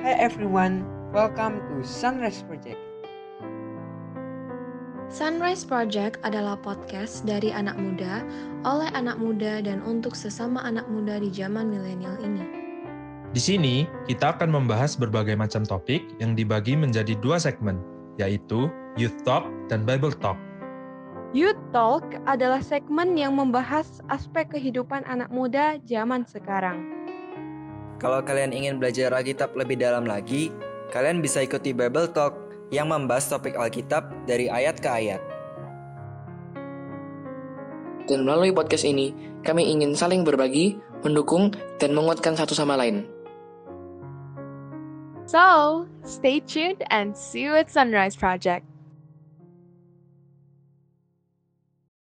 Hi everyone, welcome to Sunrise Project. Sunrise Project adalah podcast dari anak muda, oleh anak muda, dan untuk sesama anak muda di zaman milenial ini. Di sini, kita akan membahas berbagai macam topik yang dibagi menjadi dua segmen, yaitu Youth Talk dan Bible Talk. Youth Talk adalah segmen yang membahas aspek kehidupan anak muda zaman sekarang. Kalau kalian ingin belajar Alkitab lebih dalam lagi, kalian bisa ikuti Bible Talk yang membahas topik Alkitab dari ayat ke ayat. Dan melalui podcast ini, kami ingin saling berbagi, mendukung, dan menguatkan satu sama lain. So, stay tuned and see you at Sunrise Project.